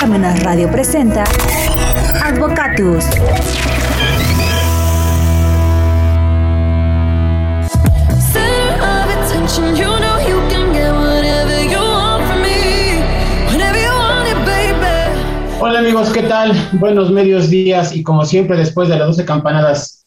Parmenas Radio presenta Advocatus. Hola amigos, ¿qué tal? Buenos medios días y como siempre después de las 12 campanadas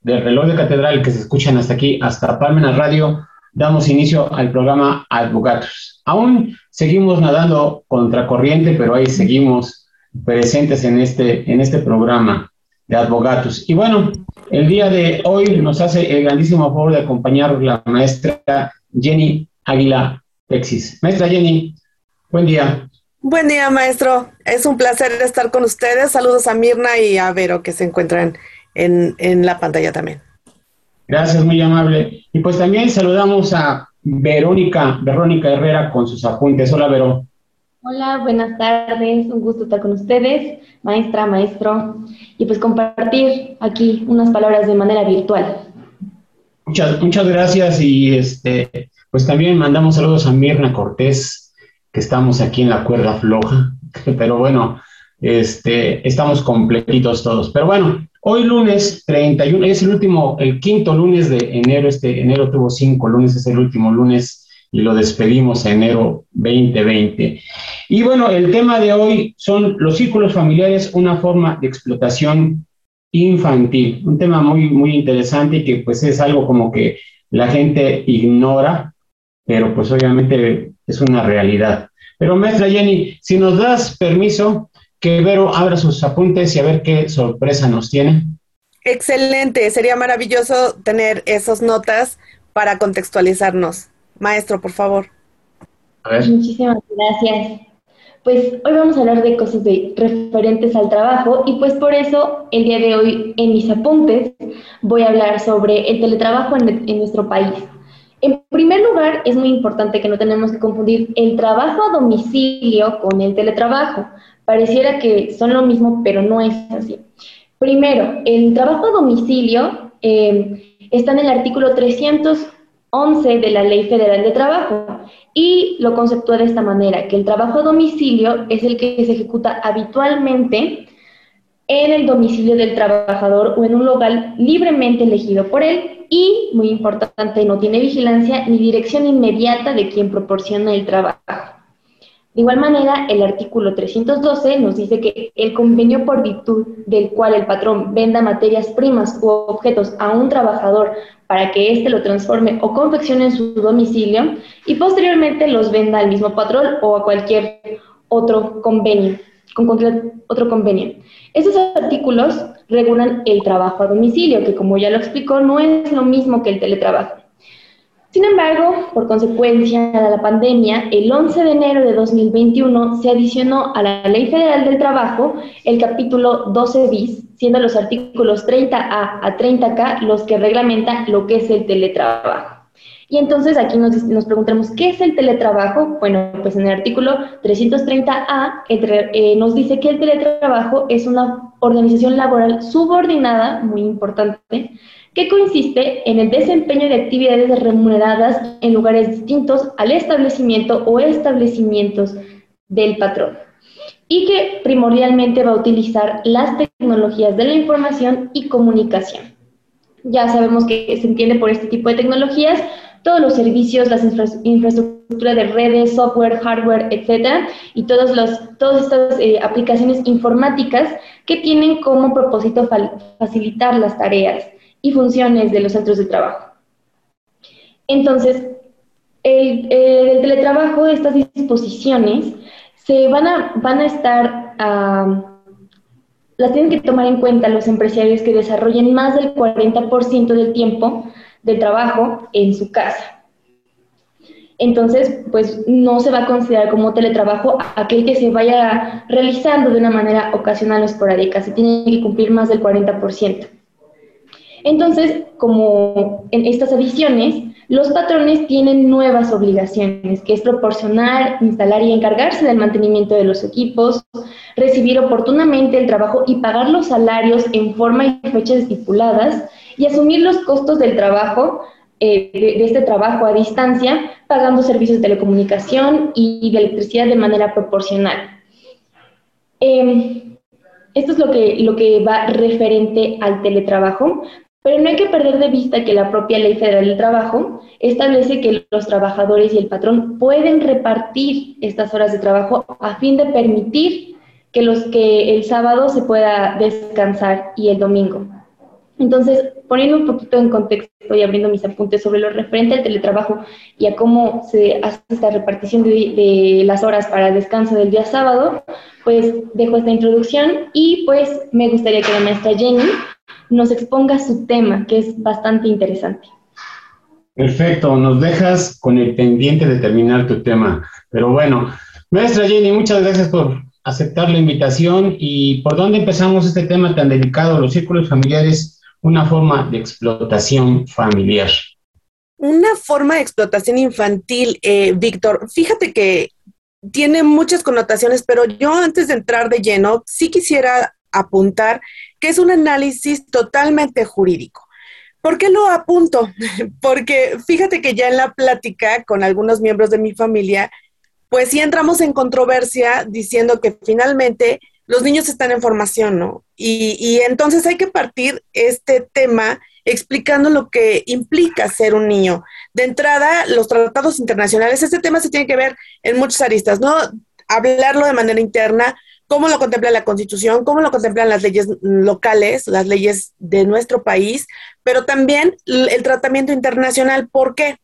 del reloj de catedral que se escuchan hasta aquí, hasta Palmena Radio, damos inicio al programa Advocatus. Aún seguimos nadando contracorriente, pero ahí seguimos presentes en este, en este programa de Advocatus. Y bueno, el día de hoy nos hace el grandísimo favor de acompañar la maestra Jenny Águila Pexis. Maestra Jenny, buen día. Buen día, maestro. Es un placer estar con ustedes. Saludos a Mirna y a Vero, que se encuentran en, en la pantalla también. Gracias, muy amable. Y pues también saludamos a Verónica, Verónica Herrera con sus apuntes. Hola, Vero. Hola, buenas tardes, un gusto estar con ustedes, maestra, maestro, y pues compartir aquí unas palabras de manera virtual. Muchas, muchas gracias y este, pues también mandamos saludos a Mirna Cortés, que estamos aquí en la cuerda floja, pero bueno, este, estamos completitos todos. Pero bueno, hoy lunes 31, es el último, el quinto lunes de enero, este enero tuvo cinco lunes, es el último lunes y lo despedimos enero 2020. Y bueno, el tema de hoy son los círculos familiares, una forma de explotación infantil, un tema muy, muy interesante y que pues es algo como que la gente ignora, pero pues obviamente es una realidad. Pero maestra Jenny, si nos das permiso, que Vero abra sus apuntes y a ver qué sorpresa nos tiene. Excelente. Sería maravilloso tener esas notas para contextualizarnos. Maestro, por favor. A ver. Muchísimas gracias. Pues hoy vamos a hablar de cosas de, referentes al trabajo y pues por eso el día de hoy en mis apuntes voy a hablar sobre el teletrabajo en, en nuestro país. En primer lugar, es muy importante que no tenemos que confundir el trabajo a domicilio con el teletrabajo. Pareciera que son lo mismo, pero no es así. Primero, el trabajo a domicilio eh, está en el artículo 311 de la Ley Federal de Trabajo y lo conceptúa de esta manera, que el trabajo a domicilio es el que se ejecuta habitualmente en el domicilio del trabajador o en un lugar libremente elegido por él y, muy importante, no tiene vigilancia ni dirección inmediata de quien proporciona el trabajo. De igual manera, el artículo 312 nos dice que el convenio por virtud del cual el patrón venda materias primas u objetos a un trabajador para que éste lo transforme o confeccione en su domicilio y posteriormente los venda al mismo patrón o a cualquier otro convenio, con otro convenio. Estos artículos regulan el trabajo a domicilio, que como ya lo explicó, no es lo mismo que el teletrabajo. Sin embargo, por consecuencia de la pandemia, el 11 de enero de 2021 se adicionó a la Ley Federal del Trabajo el capítulo 12 bis, siendo los artículos 30A a 30K los que reglamentan lo que es el teletrabajo. Y entonces aquí nos, nos preguntamos, ¿qué es el teletrabajo? Bueno, pues en el artículo 330A entre- eh, nos dice que el teletrabajo es una organización laboral subordinada, muy importante, que consiste en el desempeño de actividades remuneradas en lugares distintos al establecimiento o establecimientos del patrón y que primordialmente va a utilizar las tecnologías de la información y comunicación. Ya sabemos que se entiende por este tipo de tecnologías todos los servicios, las infra infraestructuras de redes, software, hardware, etcétera, y todos los, todas estas eh, aplicaciones informáticas que tienen como propósito fa facilitar las tareas y funciones de los centros de trabajo. Entonces, el, el teletrabajo, estas disposiciones, se van a, van a estar, las tienen que tomar en cuenta los empresarios que desarrollen más del 40% del tiempo del trabajo en su casa. Entonces, pues no se va a considerar como teletrabajo aquel que se vaya realizando de una manera ocasional o esporádica, se tiene que cumplir más del 40%. Entonces, como en estas ediciones, los patrones tienen nuevas obligaciones, que es proporcionar, instalar y encargarse del mantenimiento de los equipos, recibir oportunamente el trabajo y pagar los salarios en forma y fechas estipuladas, y asumir los costos del trabajo eh, de, este trabajo a distancia, pagando servicios de telecomunicación y de electricidad de manera proporcional. Em, esto es lo que, lo que va referente al teletrabajo, pero no hay que perder de vista que la propia Ley Federal del Trabajo establece que los trabajadores y el patrón pueden repartir estas horas de trabajo a fin de permitir que los que el sábado se pueda descansar y el domingo. Entonces, poniendo un poquito en contexto y abriendo mis apuntes sobre lo referente al teletrabajo y a cómo se hace esta repartición de, de, las horas para el descanso del día sábado, pues dejo esta introducción y pues me gustaría que la maestra Jenny nos exponga su tema, que es bastante interesante. Perfecto, nos dejas con el pendiente de terminar tu tema. Pero bueno, maestra Jenny, muchas gracias por aceptar la invitación y por dónde empezamos este tema tan delicado, los círculos familiares una forma de explotación familiar. Una forma de explotación infantil, eh, Víctor. Fíjate que tiene muchas connotaciones, pero yo antes de entrar de lleno, sí quisiera apuntar que es un análisis totalmente jurídico. ¿Por qué lo apunto? Porque fíjate que ya en la plática con algunos miembros de mi familia, pues sí entramos en controversia diciendo que finalmente los niños están en formación, ¿no? Y, entonces hay que partir este tema explicando lo que implica ser un niño. De entrada, los tratados internacionales, este tema se tiene que ver en muchas aristas, ¿no? Hablarlo de manera interna, cómo lo contempla la Constitución, cómo lo contemplan las leyes locales, las leyes de nuestro país, pero también el tratamiento internacional. ¿Por qué?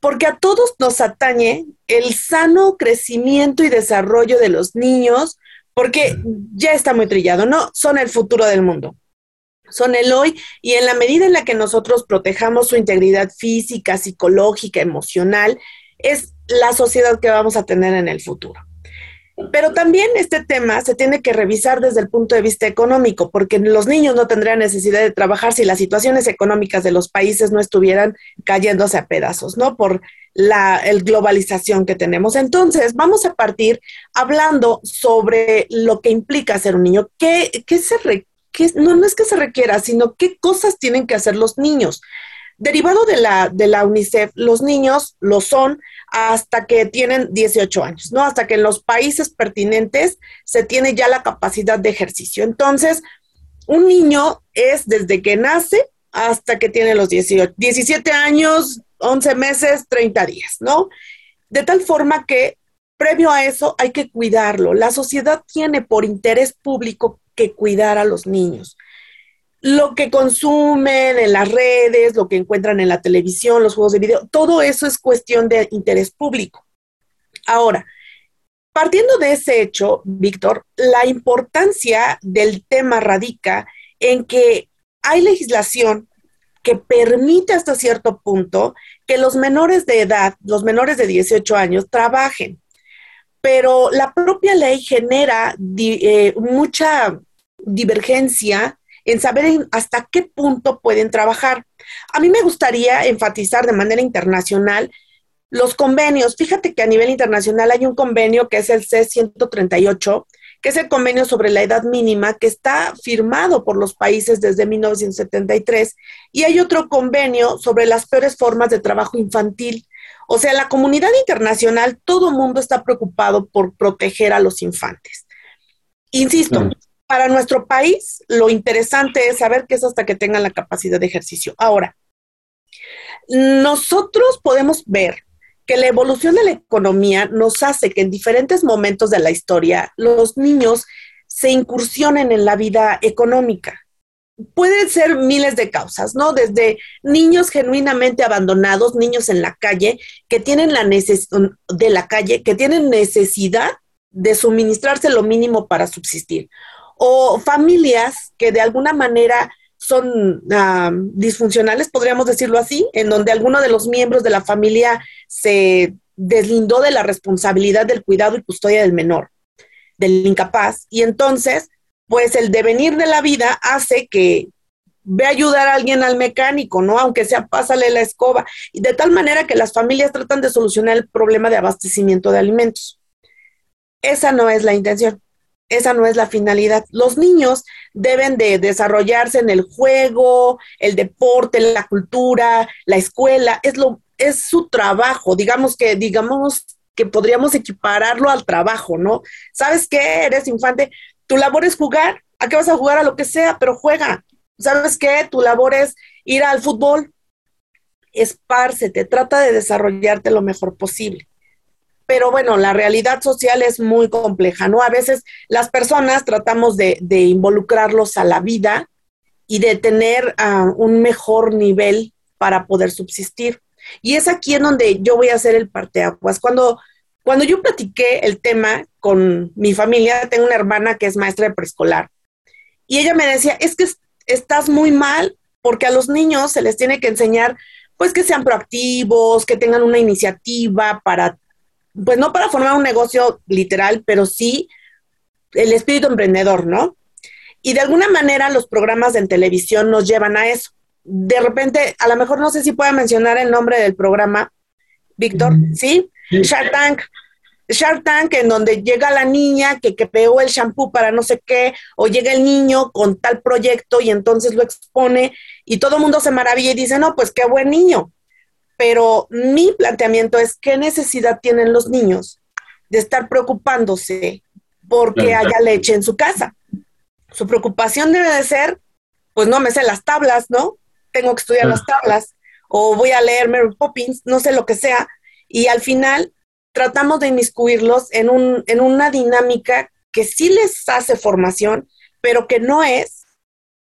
Porque a todos nos atañe el sano crecimiento y desarrollo de los niños, porque ya está muy trillado, ¿no? Son el futuro del mundo. Son el hoy y en la medida en la que nosotros protejamos su integridad física, psicológica, emocional, es la sociedad que vamos a tener en el futuro. Pero también este tema se tiene que revisar desde el punto de vista económico, porque los niños no tendrían necesidad de trabajar si las situaciones económicas de los países no estuvieran cayéndose a pedazos, ¿no? Por la globalización que tenemos. Entonces, vamos a partir hablando sobre lo que implica ser un niño. ¿Qué, qué se no es que se requiera, sino qué cosas tienen que hacer los niños. Derivado de la, de la UNICEF, los niños lo son hasta que tienen 18 años, ¿no? Hasta que en los países pertinentes se tiene ya la capacidad de ejercicio. Entonces, un niño es desde que nace hasta que tiene los 18, 17 años, 11 meses, 30 días, ¿no? De tal forma que previo a eso hay que cuidarlo. La sociedad tiene por interés público que cuidar a los niños. Lo que consumen en las redes, lo que encuentran en la televisión, los juegos de video, todo eso es cuestión de interés público. Ahora, partiendo de ese hecho, Víctor, la importancia del tema radica en que hay legislación que permite hasta cierto punto que los menores de edad, los menores de 18 años, trabajen. Pero la propia ley genera eh, mucha divergencia en saber hasta qué punto pueden trabajar. A mí me gustaría enfatizar de manera internacional los convenios. Fíjate que a nivel internacional hay un convenio que es el C-138, que es el convenio sobre la edad mínima que está firmado por los países desde 1973, y hay otro convenio sobre las peores formas de trabajo infantil. O sea, la comunidad internacional, todo el mundo está preocupado por proteger a los infantes. Insisto, para nuestro país, lo interesante es saber que es hasta que tengan la capacidad de ejercicio. Ahora, nosotros podemos ver que la evolución de la economía nos hace que en diferentes momentos de la historia los niños se incursionen en la vida económica. Pueden ser miles de causas, ¿no? Desde niños genuinamente abandonados, niños en la calle, que tienen la necesidad de la calle, que tienen necesidad de suministrarse lo mínimo para subsistir. O familias que de alguna manera son disfuncionales, podríamos decirlo así, en donde alguno de los miembros de la familia se deslindó de la responsabilidad del cuidado y custodia del menor, del incapaz, y entonces, pues el devenir de la vida hace que ve a ayudar a alguien al mecánico, ¿no? Aunque sea pásale la escoba, y de tal manera que las familias tratan de solucionar el problema de abastecimiento de alimentos. Esa no es la intención. Esa no es la finalidad. Los niños deben de desarrollarse en el juego, el deporte, la cultura, la escuela, es lo es su trabajo, digamos que digamos que podríamos equipararlo al trabajo, ¿no? ¿Sabes qué? Eres infante, tu labor es jugar, ¿a qué vas a jugar a lo que sea? Pero juega. ¿Sabes qué? Tu labor es ir al fútbol, espárcete, trata de desarrollarte lo mejor posible pero bueno, la realidad social es muy compleja, ¿no? A veces las personas tratamos de, involucrarlos a la vida y de tener ah, un mejor nivel para poder subsistir. Y es aquí en donde yo voy a hacer el parteaguas. Cuando, cuando yo platiqué el tema con mi familia, tengo una hermana que es maestra de preescolar, y ella me decía, es que estás muy mal porque a los niños se les tiene que enseñar pues que sean proactivos, que tengan una iniciativa para pues no para formar un negocio literal, pero sí el espíritu emprendedor, ¿no? Y de alguna manera los programas en televisión nos llevan a eso. De repente, a lo mejor no sé si pueda mencionar el nombre del programa, Víctor, ¿sí? Shark Tank. Shark Tank, en donde llega la niña que, que el shampoo para no sé qué, o llega el niño con tal proyecto y entonces lo expone y todo el mundo se maravilla y dice, no, pues qué buen niño pero mi planteamiento es qué necesidad tienen los niños de estar preocupándose porque haya leche en su casa. Su preocupación debe de ser, pues no me sé las tablas, ¿no? Tengo que estudiar las tablas o voy a leer Mary Poppins, no sé lo que sea, y al final tratamos de inmiscuirlos en, un, en una dinámica que sí les hace formación, pero que no es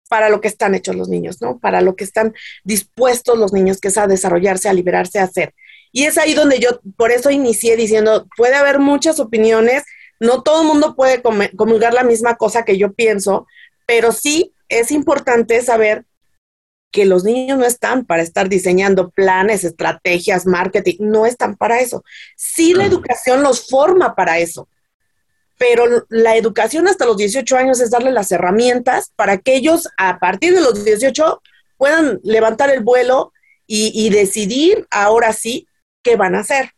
para lo que están hechos los niños, ¿no? Para lo que están dispuestos los niños, que es a desarrollarse, a liberarse, a hacer. Y es ahí donde yo, por eso inicié diciendo, puede haber muchas opiniones, no todo el mundo puede comulgar la misma cosa que yo pienso, pero sí es importante saber que los niños no están para estar diseñando planes, estrategias, marketing, no están para eso. Sí la educación los forma para eso pero la educación hasta los 18 años es darle las herramientas para que ellos a partir de los 18 puedan levantar el vuelo y, decidir ahora sí qué van a hacer.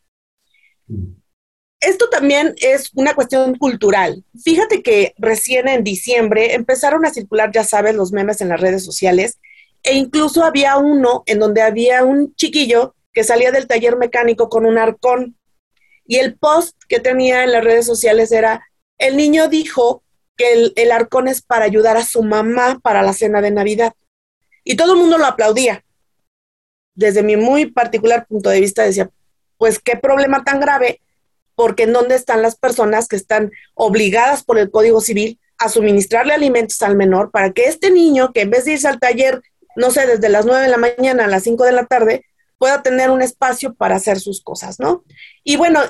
Esto también es una cuestión cultural. Fíjate que recién en diciembre empezaron a circular, ya sabes, los memes en las redes sociales e incluso había uno en donde había un chiquillo que salía del taller mecánico con un arcón y el post que tenía en las redes sociales era, el niño dijo que el, arcón es para ayudar a su mamá para la cena de Navidad. Y todo el mundo lo aplaudía. Desde mi muy particular punto de vista decía, pues qué problema tan grave, porque en dónde están las personas que están obligadas por el Código Civil a suministrarle alimentos al menor para que este niño, que en vez de irse al taller, no sé, desde las 9 de la mañana a las 5 de la tarde, pueda tener un espacio para hacer sus cosas, ¿no? Y bueno,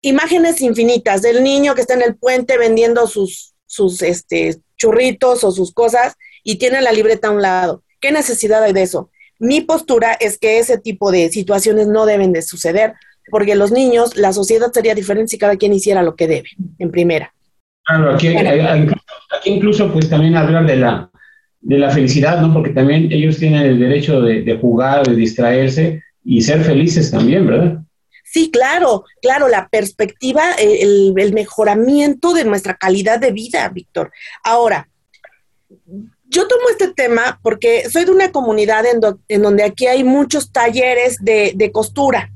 imágenes infinitas del niño que está en el puente vendiendo sus, sus este, churritos o sus cosas y tiene la libreta a un lado. ¿Qué necesidad hay de eso? Mi postura es que ese tipo de situaciones no deben de suceder, porque los niños, la sociedad sería diferente si cada quien hiciera lo que debe, en primera. Claro, aquí, aquí incluso pues también hablar de la, de la felicidad, ¿no? Porque también ellos tienen el derecho de, jugar, de distraerse y ser felices también, ¿verdad? Sí, claro, claro, la perspectiva, el, mejoramiento de nuestra calidad de vida, Víctor. Ahora, yo tomo este tema porque soy de una comunidad en, donde aquí hay muchos talleres de, de, costura.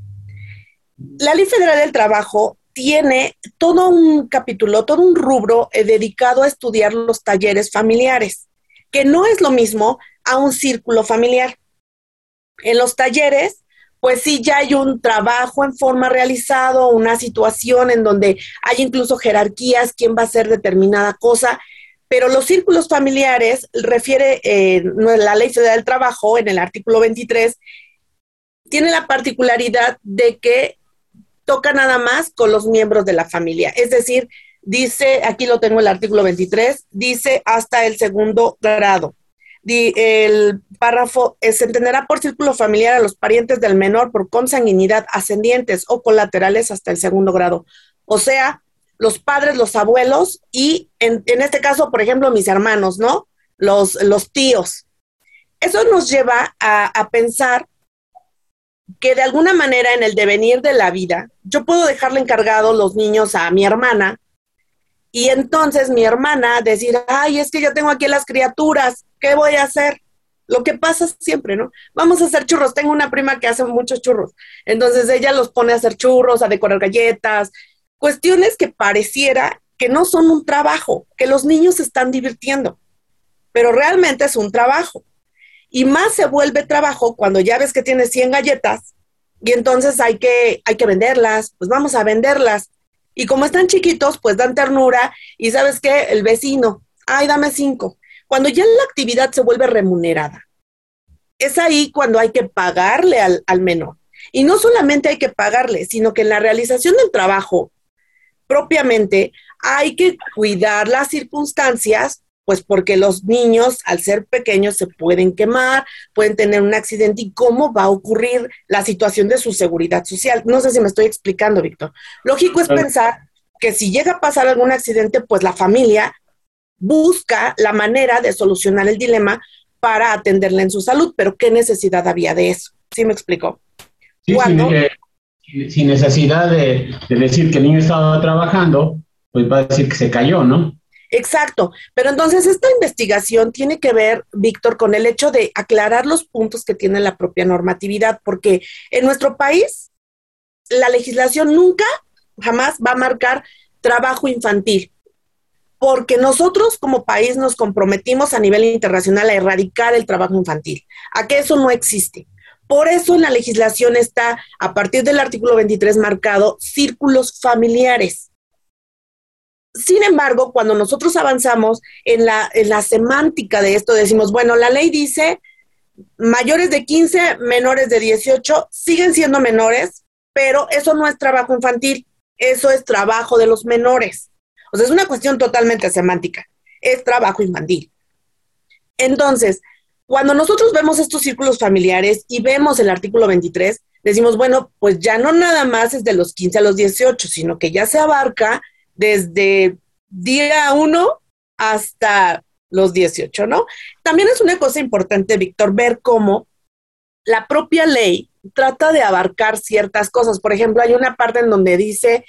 La Ley Federal del Trabajo tiene todo un capítulo, todo un rubro eh, dedicado a estudiar los talleres familiares, que no es lo mismo a un círculo familiar. En los talleres pues sí, ya hay un trabajo en forma realizado, una situación en donde hay incluso jerarquías, quién va a hacer determinada cosa, pero los círculos familiares, refiere eh, la Ley Federal del Trabajo en el artículo 23, tiene la particularidad de que toca nada más con los miembros de la familia, es decir, dice, aquí lo tengo el artículo 23, dice hasta el segundo grado el párrafo se entenderá por círculo familiar a los parientes del menor por consanguinidad ascendientes o colaterales hasta el segundo grado. O sea, los padres, los abuelos y en, este caso, por ejemplo, mis hermanos, ¿no? Los, los tíos. Eso nos lleva a, a pensar que de alguna manera en el devenir de la vida, yo puedo dejarle encargado los niños a mi hermana Y entonces mi hermana decir, ay, es que yo tengo aquí las criaturas, ¿qué voy a hacer? Lo que pasa siempre, ¿no? Vamos a hacer churros. Tengo una prima que hace muchos churros. Entonces ella los pone a hacer churros, a decorar galletas, cuestiones que pareciera que no son un trabajo, que los niños se están divirtiendo, pero realmente es un trabajo. Y más se vuelve trabajo cuando ya ves que tienes 100 galletas y entonces hay que, hay que venderlas, pues vamos a venderlas. Y como están chiquitos, pues dan ternura y sabes que el vecino, ay, dame cinco. Cuando ya la actividad se vuelve remunerada, es ahí cuando hay que pagarle al, al menor. Y no solamente hay que pagarle, sino que en la realización del trabajo propiamente hay que cuidar las circunstancias, pues porque los niños al ser pequeños se pueden quemar, pueden tener un accidente y cómo va a ocurrir la situación de su seguridad social. No sé si me estoy explicando, Víctor. Lógico es pensar que si llega a pasar algún accidente, pues la familia busca la manera de solucionar el dilema para atenderle en su salud, pero ¿qué necesidad había de eso? ¿Sí me explico? Sí, sin, necesidad de, decir que el niño estaba trabajando, pues va a decir que se cayó, ¿no? Exacto, pero entonces esta investigación tiene que ver, Víctor, con el hecho de aclarar los puntos que tiene la propia normatividad, porque en nuestro país la legislación nunca, jamás va a marcar trabajo infantil, porque nosotros como país nos comprometimos a nivel internacional a erradicar el trabajo infantil, a que eso no existe. Por eso en la legislación está, a partir del artículo 23, marcado círculos familiares. Sin embargo, cuando nosotros avanzamos en la, en la semántica de esto, decimos, bueno, la ley dice mayores de 15, menores de 18, siguen siendo menores, pero eso no es trabajo infantil, eso es trabajo de los menores. O sea, es una cuestión totalmente semántica, es trabajo infantil. Entonces, cuando nosotros vemos estos círculos familiares y vemos el artículo 23, decimos, bueno, pues ya no nada más es de los 15 a los 18, sino que ya se abarca desde día 1 hasta los 18, ¿no? También es una cosa importante, Víctor, ver cómo la propia ley trata de abarcar ciertas cosas. Por ejemplo, hay una parte en donde dice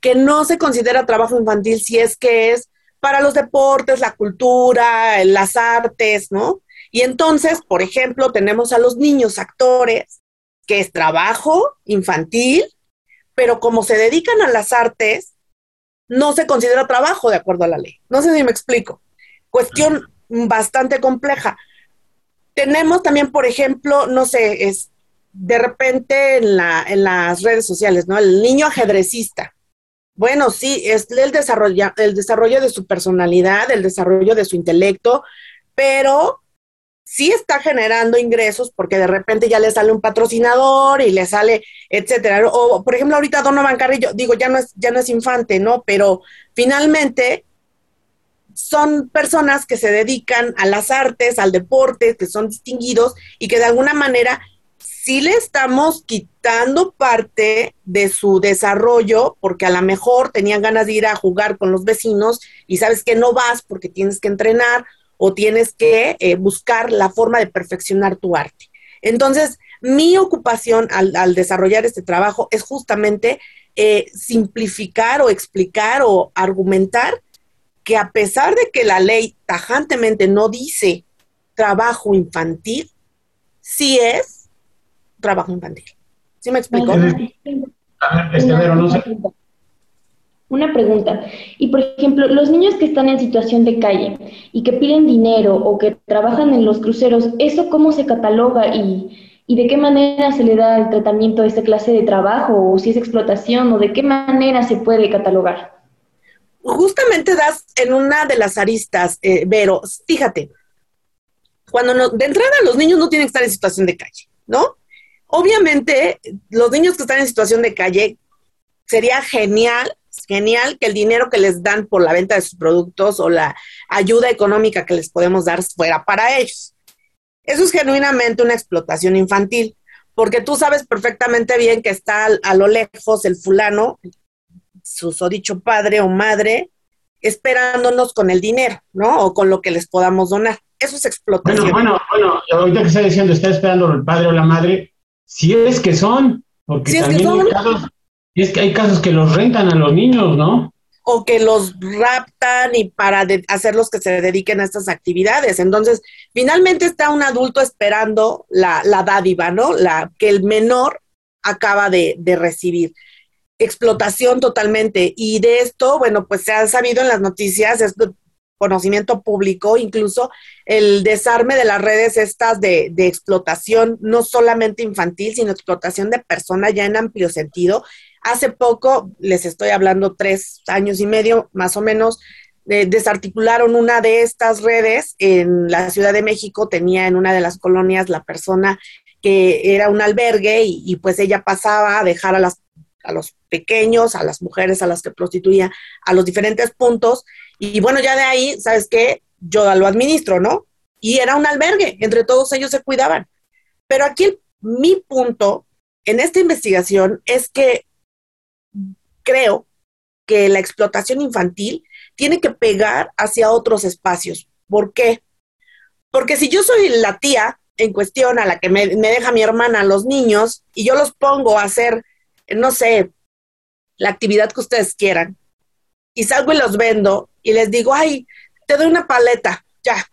que no se considera trabajo infantil si es que es para los deportes, la cultura, las artes, ¿no? Y entonces, por ejemplo, tenemos a los niños actores, que es trabajo infantil, pero como se dedican a las artes, no se considera trabajo de acuerdo a la ley. No sé si me explico. Cuestión bastante compleja. Tenemos también, por ejemplo, no sé, es de repente en, la, en las redes sociales, ¿no? El niño ajedrecista. Bueno, sí, es el desarrollo, el desarrollo de su personalidad, el desarrollo de su intelecto, pero sí está generando ingresos porque de repente ya le sale un patrocinador y le sale, etcétera. O, por ejemplo, ahorita Donovan Carrillo, digo, ya no es, ya no es infante, ¿no? Pero finalmente son personas que se dedican a las artes, al deporte, que son distinguidos y que de alguna manera sí le estamos quitando parte de su desarrollo, porque a lo mejor tenían ganas de ir a jugar con los vecinos y sabes que no vas porque tienes que entrenar o tienes que eh, buscar la forma de perfeccionar tu arte. Entonces, mi ocupación al, desarrollar este trabajo es justamente eh, simplificar o explicar o argumentar que a pesar de que la ley tajantemente no dice trabajo infantil, sí es trabajo infantil. ¿Sí me explico? A ver, este, no sé. Una pregunta. Y por ejemplo, los niños que están en situación de calle y que piden dinero o que trabajan en los cruceros, ¿eso cómo se cataloga y, de qué manera se le da el tratamiento a esta clase de trabajo o si es explotación o de qué manera se puede catalogar? Justamente das en una de las aristas, eh, Vero, fíjate, cuando de entrada los niños no tienen que estar en situación de calle, ¿no? Obviamente, los niños que están en situación de calle, sería genial genial que el dinero que les dan por la venta de sus productos o la ayuda económica que les podemos dar fuera para ellos. Eso es genuinamente una explotación infantil, porque tú sabes perfectamente bien que está a lo lejos el fulano, su dicho padre o madre, esperándonos con el dinero, ¿no? O con lo que les podamos donar. Eso es explotación. Bueno, bueno, bueno, ahorita que está diciendo, está esperando el padre o la madre, si es que son, porque también es que son. Es que hay casos que los rentan a los niños, ¿no? o que los raptan y para hacerlos que se dediquen a estas actividades. Entonces, finalmente está un adulto esperando la, la dádiva, ¿no? La que el menor acaba de, de recibir. Explotación totalmente. Y de esto, bueno, pues se ha sabido en las noticias, es conocimiento público, incluso el desarme de las redes estas de, de explotación, no solamente infantil, sino explotación de personas ya en amplio sentido. Hace poco, les estoy hablando tres años y medio más o menos, eh, desarticularon una de estas redes en la Ciudad de México, tenía en una de las colonias la persona que era un albergue y, pues ella pasaba a dejar a, las, a los pequeños, a las mujeres a las que prostituía, a los diferentes puntos y bueno, ya de ahí, ¿sabes qué? Yo lo administro, ¿no? Y era un albergue, entre todos ellos se cuidaban. Pero aquí mi punto en esta investigación es que creo que la explotación infantil tiene que pegar hacia otros espacios. ¿Por qué? Porque si yo soy la tía en cuestión a la que me, deja mi hermana los niños y yo los pongo a hacer, no sé, la actividad que ustedes quieran, y salgo y los vendo y les digo, ay, te doy una paleta, ya.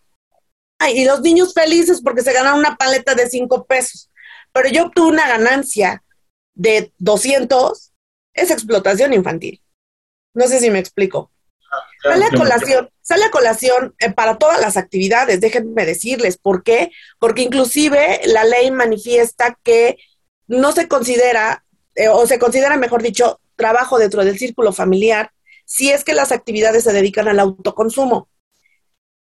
Ay, y los niños felices porque se ganaron una paleta de cinco pesos, pero yo obtuve una ganancia de 200, es explotación infantil. No sé si me explico. Sale a colación, sale a colación eh, para todas las actividades, déjenme decirles. ¿Por qué? Porque inclusive la ley manifiesta que no se considera, eh, o se considera, mejor dicho, trabajo dentro del círculo familiar si es que las actividades se dedican al autoconsumo.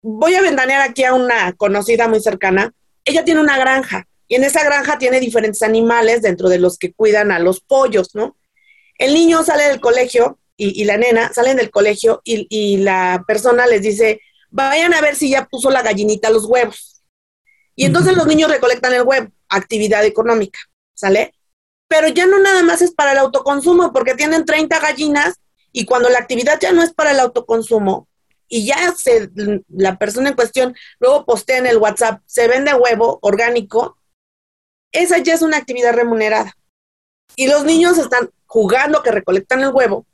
Voy a ventanear aquí a una conocida muy cercana. Ella tiene una granja y en esa granja tiene diferentes animales dentro de los que cuidan a los pollos, ¿no? El niño sale del colegio y, y la nena salen del colegio y, y la persona les dice, vayan a ver si ya puso la gallinita los huevos. Y entonces los niños recolectan el huevo, actividad económica, ¿sale? Pero ya no nada más es para el autoconsumo, porque tienen 30 gallinas y cuando la actividad ya no es para el autoconsumo y ya se, la persona en cuestión luego postea en el WhatsApp, se vende huevo orgánico, esa ya es una actividad remunerada. Y los niños están jugando que recolectan el huevo,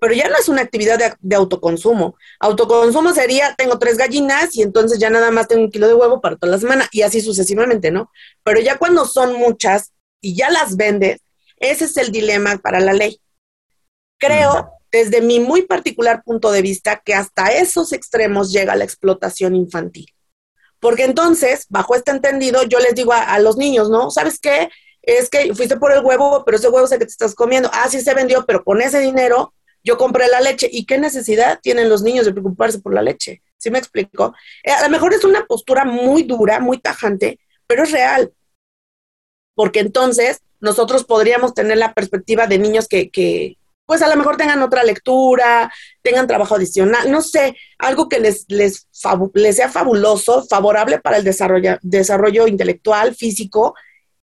pero ya no es una actividad de, de autoconsumo. Autoconsumo sería, tengo tres gallinas y entonces ya nada más tengo un kilo de huevo para toda la semana y así sucesivamente, ¿no? Pero ya cuando son muchas y ya las vendes, ese es el dilema para la ley. Creo, desde mi muy particular punto de vista, que hasta esos extremos llega la explotación infantil. Porque entonces, bajo este entendido, yo les digo a, a los niños, ¿no? ¿Sabes qué? Es que fuiste por el huevo, pero ese huevo es el que te estás comiendo. Ah, sí se vendió, pero con ese dinero yo compré la leche. ¿Y qué necesidad tienen los niños de preocuparse por la leche? ¿Sí me explico? Eh, a lo mejor es una postura muy dura, muy tajante, pero es real. Porque entonces nosotros podríamos tener la perspectiva de niños que, pues a lo mejor tengan otra lectura, tengan trabajo adicional, no sé, algo que les, les, les sea fabuloso, favorable para el desarrollo, desarrollo intelectual, físico,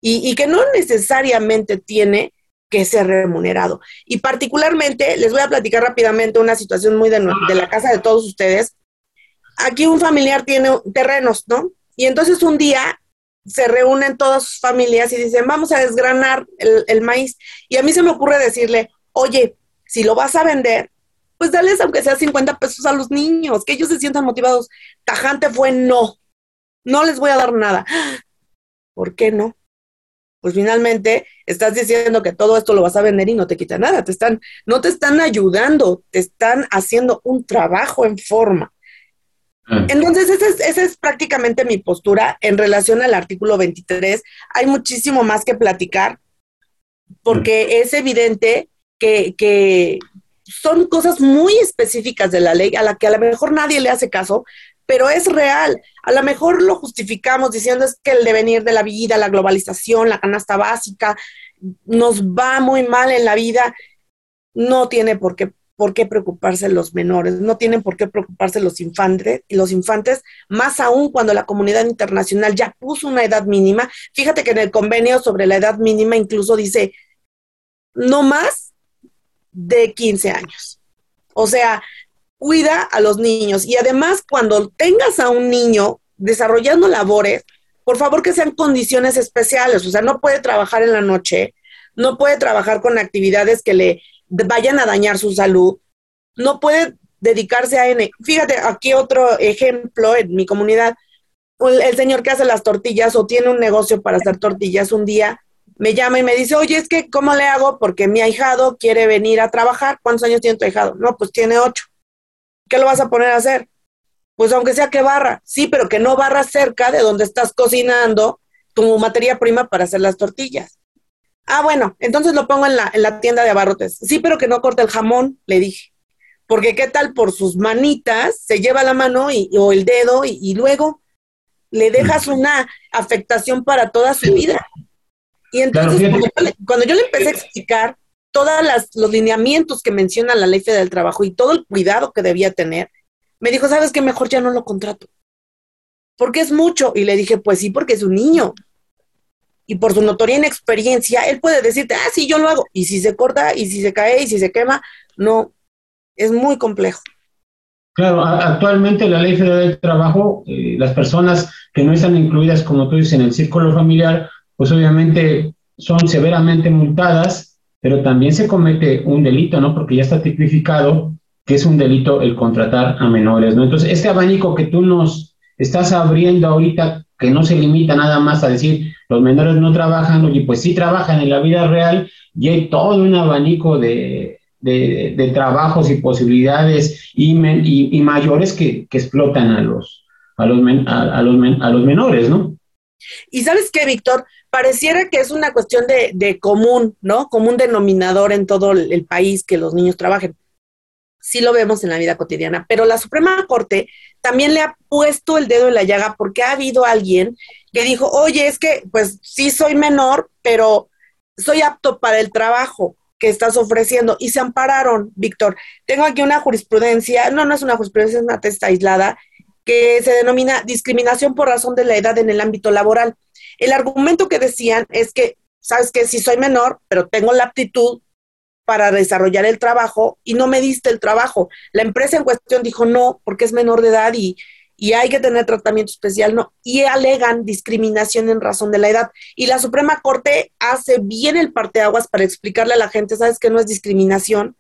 y, que no necesariamente tiene que ser remunerado. Y particularmente, les voy a platicar rápidamente una situación muy de la casa de todos ustedes. Aquí un familiar tiene terrenos, ¿no? Y entonces un día se reúnen todas sus familias y dicen, vamos a desgranar el, el maíz. Y a mí se me ocurre decirle, oye, si lo vas a vender, pues dales aunque sea 50 pesos a los niños, que ellos se sientan motivados. Tajante fue no, no les voy a dar nada. ¿Por qué no? Pues finalmente estás diciendo que todo esto lo vas a vender y no te quita nada, te están, no te están ayudando, te están haciendo un trabajo en forma. Entonces, esa es, esa es prácticamente mi postura en relación al artículo 23. Hay muchísimo más que platicar porque es evidente que, que son cosas muy específicas de la ley a la que a lo mejor nadie le hace caso, pero es real. A lo mejor lo justificamos diciendo es que el devenir de la vida, la globalización, la canasta básica, nos va muy mal en la vida. No tiene por qué, por qué preocuparse los menores, no tienen por qué preocuparse los infantes, los infantes, más aún cuando la comunidad internacional ya puso una edad mínima. Fíjate que en el convenio sobre la edad mínima incluso dice no más de 15 años. O sea, cuida a los niños y además cuando tengas a un niño desarrollando labores, por favor que sean condiciones especiales, o sea, no puede trabajar en la noche, no puede trabajar con actividades que le vayan a dañar su salud, no puede dedicarse a N. Fíjate, aquí otro ejemplo en mi comunidad, el, señor que hace las tortillas o tiene un negocio para hacer tortillas un día me llama y me dice, oye, es que, ¿cómo le hago? Porque mi ahijado quiere venir a trabajar. ¿Cuántos años tiene tu ahijado? No, pues tiene ocho. ¿Qué lo vas a poner a hacer? Pues aunque sea que barra, sí, pero que no barra cerca de donde estás cocinando como materia prima para hacer las tortillas. Ah, bueno, entonces lo pongo en la, en la tienda de abarrotes. Sí, pero que no corte el jamón, le dije. Porque qué tal por sus manitas, se lleva la mano y, o el dedo y, y luego le dejas una afectación para toda su vida. Y entonces, Claro, cuando, yo le, cuando yo le empecé a explicar todos los lineamientos que menciona la ley federal del trabajo y todo el cuidado que debía tener, me dijo, ¿sabes qué? Mejor ya no lo contrato. Porque es mucho. Y le dije, pues sí, porque es un niño. Y por su notoria inexperiencia, él puede decirte, ah, sí, yo lo hago. Y si se corta, y si se cae, y si se quema, no. Es muy complejo. Claro, actualmente la Ley Federal del Trabajo, eh, las personas que no están incluidas, como tú dices, en el círculo familiar, pues obviamente son severamente multadas, pero también se comete un delito, ¿no? Porque ya está tipificado que es un delito el contratar a menores, ¿no? Entonces, este abanico que tú nos estás abriendo ahorita, que no se limita nada más a decir los menores no trabajan, oye, pues sí trabajan en la vida real y hay todo un abanico de, de, trabajos y posibilidades y, mayores que, que explotan a los, a los, a, los, a los menores, ¿no? Y sabes qué, Víctor, pareciera que es una cuestión de, común, ¿no? Común denominador en todo el, el país que los niños trabajen. Sí lo vemos en la vida cotidiana, pero la Suprema Corte también le ha puesto el dedo en la llaga porque ha habido alguien que dijo, oye, es que pues sí soy menor, pero soy apto para el trabajo que estás ofreciendo. Y se ampararon, Víctor. Tengo aquí una jurisprudencia, no, no es una jurisprudencia, es una testa aislada, que se denomina discriminación por razón de la edad en el ámbito laboral. El argumento que decían es que, sabes que si soy menor, pero tengo la aptitud para desarrollar el trabajo y no me diste el trabajo. La empresa en cuestión dijo no, porque es menor de edad y, y hay que tener tratamiento especial, no. Y alegan discriminación en razón de la edad. Y la Suprema Corte hace bien el parteaguas para explicarle a la gente, sabes que no es discriminación.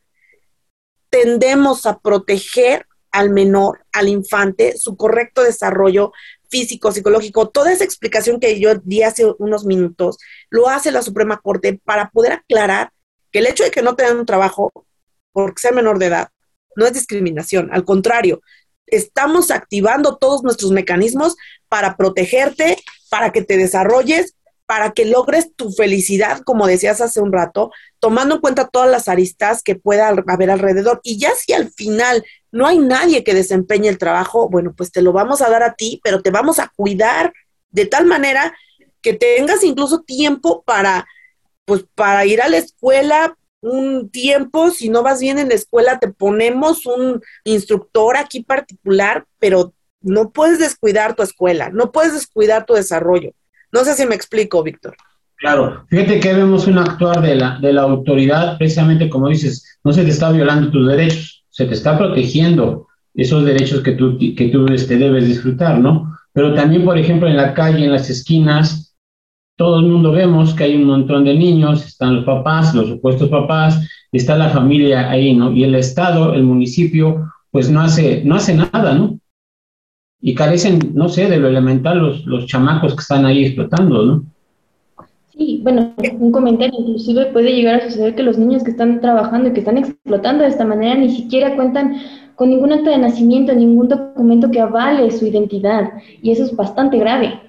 Tendemos a proteger al menor, al infante, su correcto desarrollo físico, psicológico, toda esa explicación que yo di hace unos minutos, lo hace la Suprema Corte para poder aclarar que el hecho de que no te un trabajo porque sea menor de edad no es discriminación, al contrario, estamos activando todos nuestros mecanismos para protegerte, para que te desarrolles, para que logres tu felicidad, como decías hace un rato, tomando en cuenta todas las aristas que pueda haber alrededor. Y ya si al final no hay nadie que desempeñe el trabajo, bueno, pues te lo vamos a dar a ti, pero te vamos a cuidar de tal manera que tengas incluso tiempo para, pues, para ir a la escuela un tiempo, si no vas bien en la escuela, te ponemos un instructor aquí particular, pero no puedes descuidar tu escuela, no puedes descuidar tu desarrollo. No sé si me explico, Víctor. Claro, fíjate que vemos un actuar de la, de la autoridad, precisamente como dices, no se te está violando tus derechos, se te está protegiendo esos derechos que tú, que tú este, debes disfrutar, ¿no? Pero también, por ejemplo, en la calle, en las esquinas, todo el mundo vemos que hay un montón de niños, están los papás, los supuestos papás, está la familia ahí, ¿no? Y el Estado, el municipio, pues no hace, no hace nada, ¿no? Y carecen, no sé, de lo elemental los, los chamacos que están ahí explotando, ¿no? Sí, bueno, un comentario, inclusive puede llegar a suceder que los niños que están trabajando y que están explotando de esta manera ni siquiera cuentan con ningún acta de nacimiento, ningún documento que avale su identidad, y eso es bastante grave.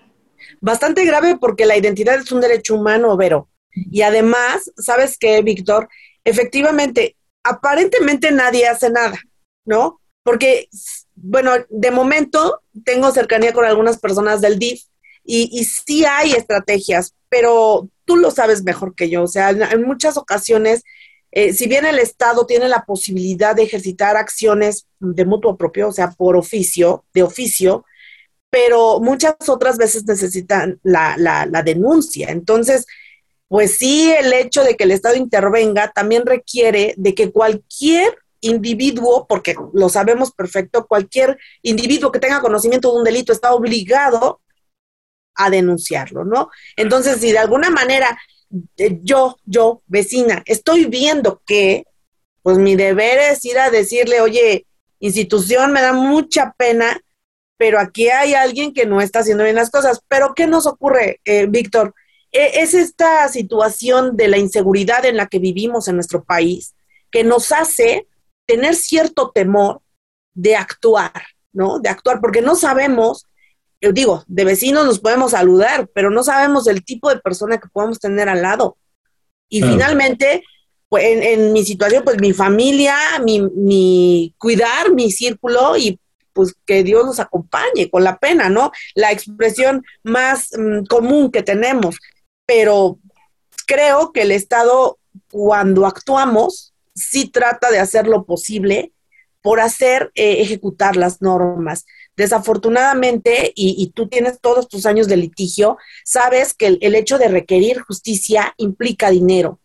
Bastante grave porque la identidad es un derecho humano, Vero. Y además, ¿sabes qué, Víctor? Efectivamente, aparentemente nadie hace nada, ¿no? Porque, bueno, de momento tengo cercanía con algunas personas del DIF y, y sí hay estrategias, pero tú lo sabes mejor que yo. O sea, en, muchas ocasiones, eh, si bien el Estado tiene la posibilidad de ejercitar acciones de mutuo propio, o sea, por oficio, de oficio, pero muchas otras veces necesitan la, la, la, denuncia. Entonces, pues sí, el hecho de que el Estado intervenga también requiere de que cualquier individuo, porque lo sabemos perfecto, cualquier individuo que tenga conocimiento de un delito está obligado a denunciarlo, ¿no? Entonces, si de alguna manera yo, yo, vecina, estoy viendo que pues mi deber es ir a decirle, oye, institución, me da mucha pena, pero aquí hay alguien que no está haciendo bien las cosas. Pero ¿qué nos ocurre, eh, Víctor? E, es esta situación de la inseguridad en la que vivimos en nuestro país que nos hace tener cierto temor de actuar, ¿no? De actuar, porque no sabemos, yo digo, de vecinos nos podemos saludar, pero no sabemos el tipo de persona que podemos tener al lado. Y finalmente, pues en, mi situación, pues mi familia, mi, mi cuidar mi círculo y pues que Dios nos acompañe con la pena, ¿no? La expresión más mm, común que tenemos. Pero creo que el Estado, cuando actuamos, sí trata de hacer lo posible por hacer eh, ejecutar las normas. Desafortunadamente, y, tú tienes todos tus años de litigio, sabes que el, hecho de requerir justicia implica dinero.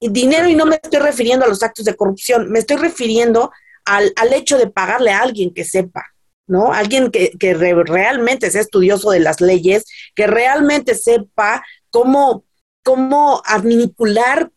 Y dinero, y no me estoy refiriendo a los actos de corrupción, me estoy refiriendo al, hecho de pagarle a alguien que sepa, ¿no? Alguien que, que realmente sea estudioso de las leyes, que realmente sepa cómo, cómo manipular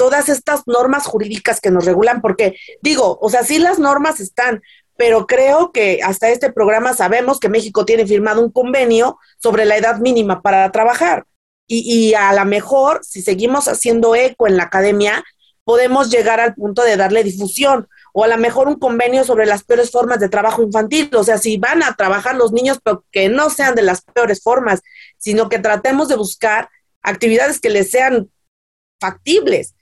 todas estas normas jurídicas que nos regulan, porque digo, o sea, sí las normas están, pero creo que hasta este programa sabemos que México tiene firmado un convenio sobre la edad mínima para trabajar. Y, y a lo mejor, si seguimos haciendo eco en la academia, podemos llegar al punto de darle difusión o a lo mejor un convenio sobre las peores formas de trabajo infantil. O sea, si van a trabajar los niños, pero que no sean de las peores formas, sino que tratemos de buscar actividades que les sean factibles.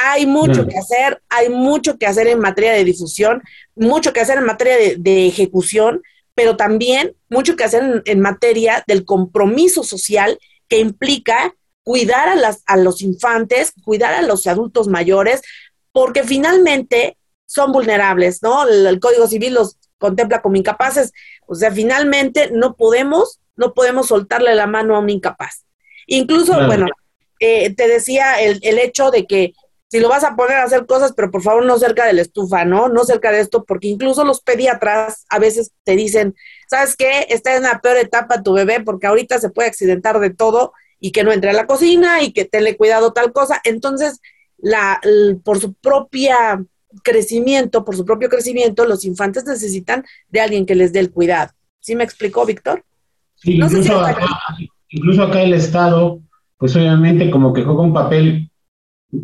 Hay mucho que hacer, hay mucho que hacer en materia de difusión, mucho que hacer en materia de, ejecución, pero también mucho que hacer en, materia del compromiso social que implica cuidar a, las, a los infantes, cuidar a los adultos mayores, porque finalmente son vulnerables, ¿no? El, Código Civil los contempla como incapaces, o sea, finalmente no podemos, no podemos soltarle la mano a un incapaz. Incluso, bueno, eh, te decía el, el, hecho de que si lo vas a poner a hacer cosas, pero por favor no cerca de la estufa, ¿no? No cerca de esto, porque incluso los pediatras a veces te dicen, ¿sabes qué? Está en la peor etapa tu bebé porque ahorita se puede accidentar de todo y que no entre a la cocina y que tenle cuidado tal cosa. Entonces, la, por su propia crecimiento, por su propio crecimiento, los infantes necesitan de alguien que les dé el cuidado. ¿Sí me explicó, Víctor? Sí, incluso, acá, incluso acá el Estado, pues obviamente como que juega un papel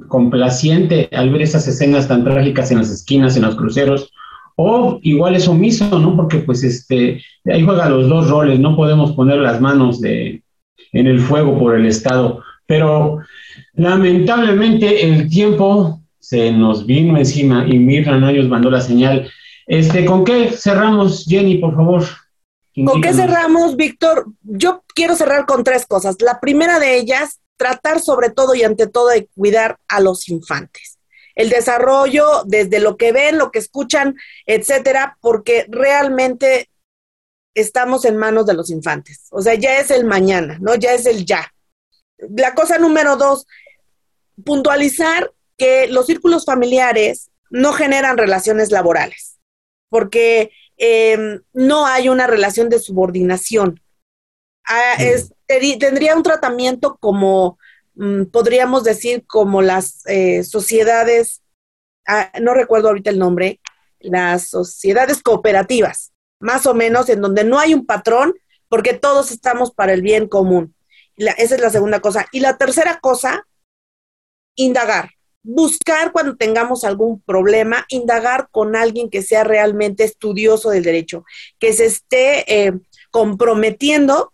complaciente al ver esas escenas tan trágicas en las esquinas, en los cruceros, o igual es omiso, ¿no? Porque pues este, ahí juega los dos roles, no podemos poner las manos de, en el fuego por el Estado, pero lamentablemente el tiempo se nos vino encima y Mirna Nayos mandó la señal. Este, ¿Con qué cerramos, Jenny, por favor? ¿Con qué cerramos, Víctor? Yo quiero cerrar con tres cosas. La primera de ellas tratar sobre todo y ante todo de cuidar a los infantes. El desarrollo desde lo que ven, lo que escuchan, etcétera, porque realmente estamos en manos de los infantes. O sea, ya es el mañana, ¿no? Ya es el ya. La cosa número dos, puntualizar que los círculos familiares no generan relaciones laborales, porque em, no hay una relación de subordinación. Ah, es, tendría un tratamiento como, mm, podríamos decir, como las eh, sociedades, ah, no recuerdo ahorita el nombre, las sociedades cooperativas, más o menos, en donde no hay un patrón, porque todos estamos para el bien común. esa es la segunda cosa. Y la tercera cosa, indagar. Buscar cuando tengamos algún problema, indagar con alguien que sea realmente estudioso del derecho, que se esté eh, comprometiendo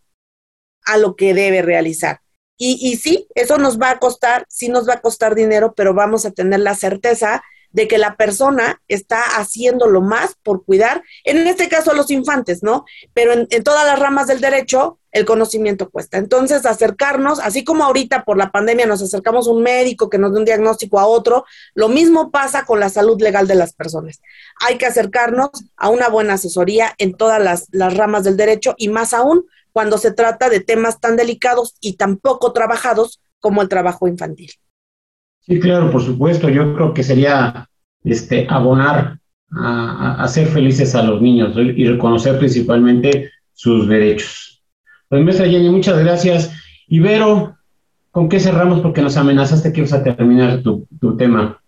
a lo que debe realizar. Y, y sí, eso nos va a costar, sí nos va a costar dinero, pero vamos a tener la certeza de que la persona está haciendo lo más por cuidar, en este caso a los infantes, ¿no? Pero en, todas las ramas del derecho, el conocimiento cuesta. Entonces, acercarnos, así como ahorita por la pandemia nos acercamos a un médico que nos dé un diagnóstico a otro, lo mismo pasa con la salud legal de las personas. Hay que acercarnos a una buena asesoría en todas las, las ramas del derecho y más aún cuando se trata de temas tan delicados y tan poco trabajados como el trabajo infantil. Sí, claro, por supuesto. Yo creo que sería este, abonar a, hacer felices a los niños y reconocer principalmente sus derechos. Pues, maestra Jenny, muchas gracias. Ibero, ¿con qué cerramos? Porque nos amenazaste que ibas a terminar tu, tu tema.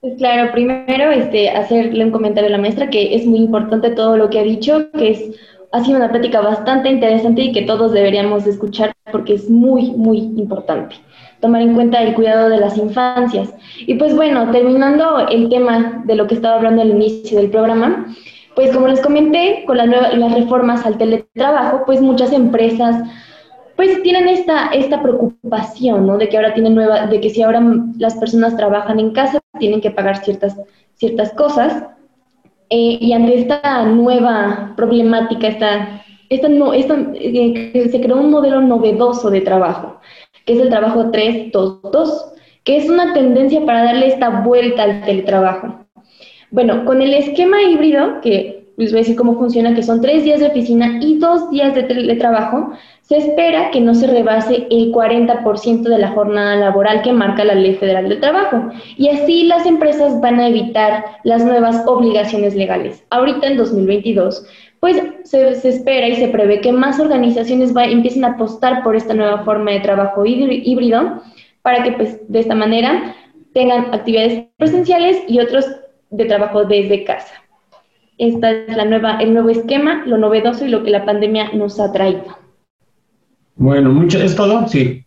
Pues claro, primero este, hacerle un comentario a la maestra que es muy importante todo lo que ha dicho, que es ha sido una plática bastante interesante y que todos deberíamos escuchar porque es muy, muy importante tomar en cuenta el cuidado de las infancias. Y pues bueno, terminando el tema de lo que estaba hablando al inicio del programa, pues como les comenté, con las, las reformas al teletrabajo, pues muchas empresas pues tienen esta, esta preocupación, ¿no? De que ahora tienen nueva, de que si ahora las personas trabajan en casa, tienen que pagar ciertas, ciertas cosas. Eh, y ante esta nueva problemática, esta, esta, esta eh, se creó un modelo novedoso de trabajo, que es el trabajo 322, que es una tendencia para darle esta vuelta al teletrabajo. Bueno, con el esquema híbrido, que les voy a decir cómo funciona, que son tres días de oficina y dos días de teletrabajo, se espera que no se rebase el 40% de la jornada laboral que marca la Ley Federal del Trabajo. Y así las empresas van a evitar las nuevas obligaciones legales. Ahorita en 2022, pues se, espera y se prevé que más organizaciones empiecen a apostar por esta nueva forma de trabajo híbrido para que pues, de esta manera tengan actividades presenciales y otros de trabajo desde casa. Esta es la nueva, el nuevo esquema, lo novedoso y lo que la pandemia nos ha traído. Bueno, mucho, ¿es todo? Sí.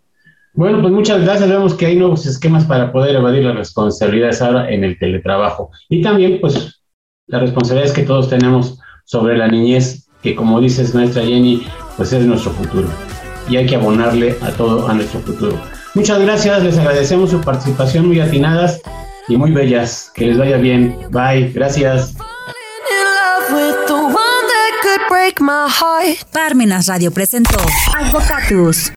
Bueno, pues muchas gracias. Vemos que hay nuevos esquemas para poder evadir las responsabilidades ahora en el teletrabajo. Y también, pues, las responsabilidades que todos tenemos sobre la niñez, que como dices, nuestra Jenny, pues es nuestro futuro. Y hay que abonarle a todo a nuestro futuro. Muchas gracias, les agradecemos su participación muy atinadas y muy bellas. Que les vaya bien. Bye, gracias. Parmenas Radio presentó Advocatus.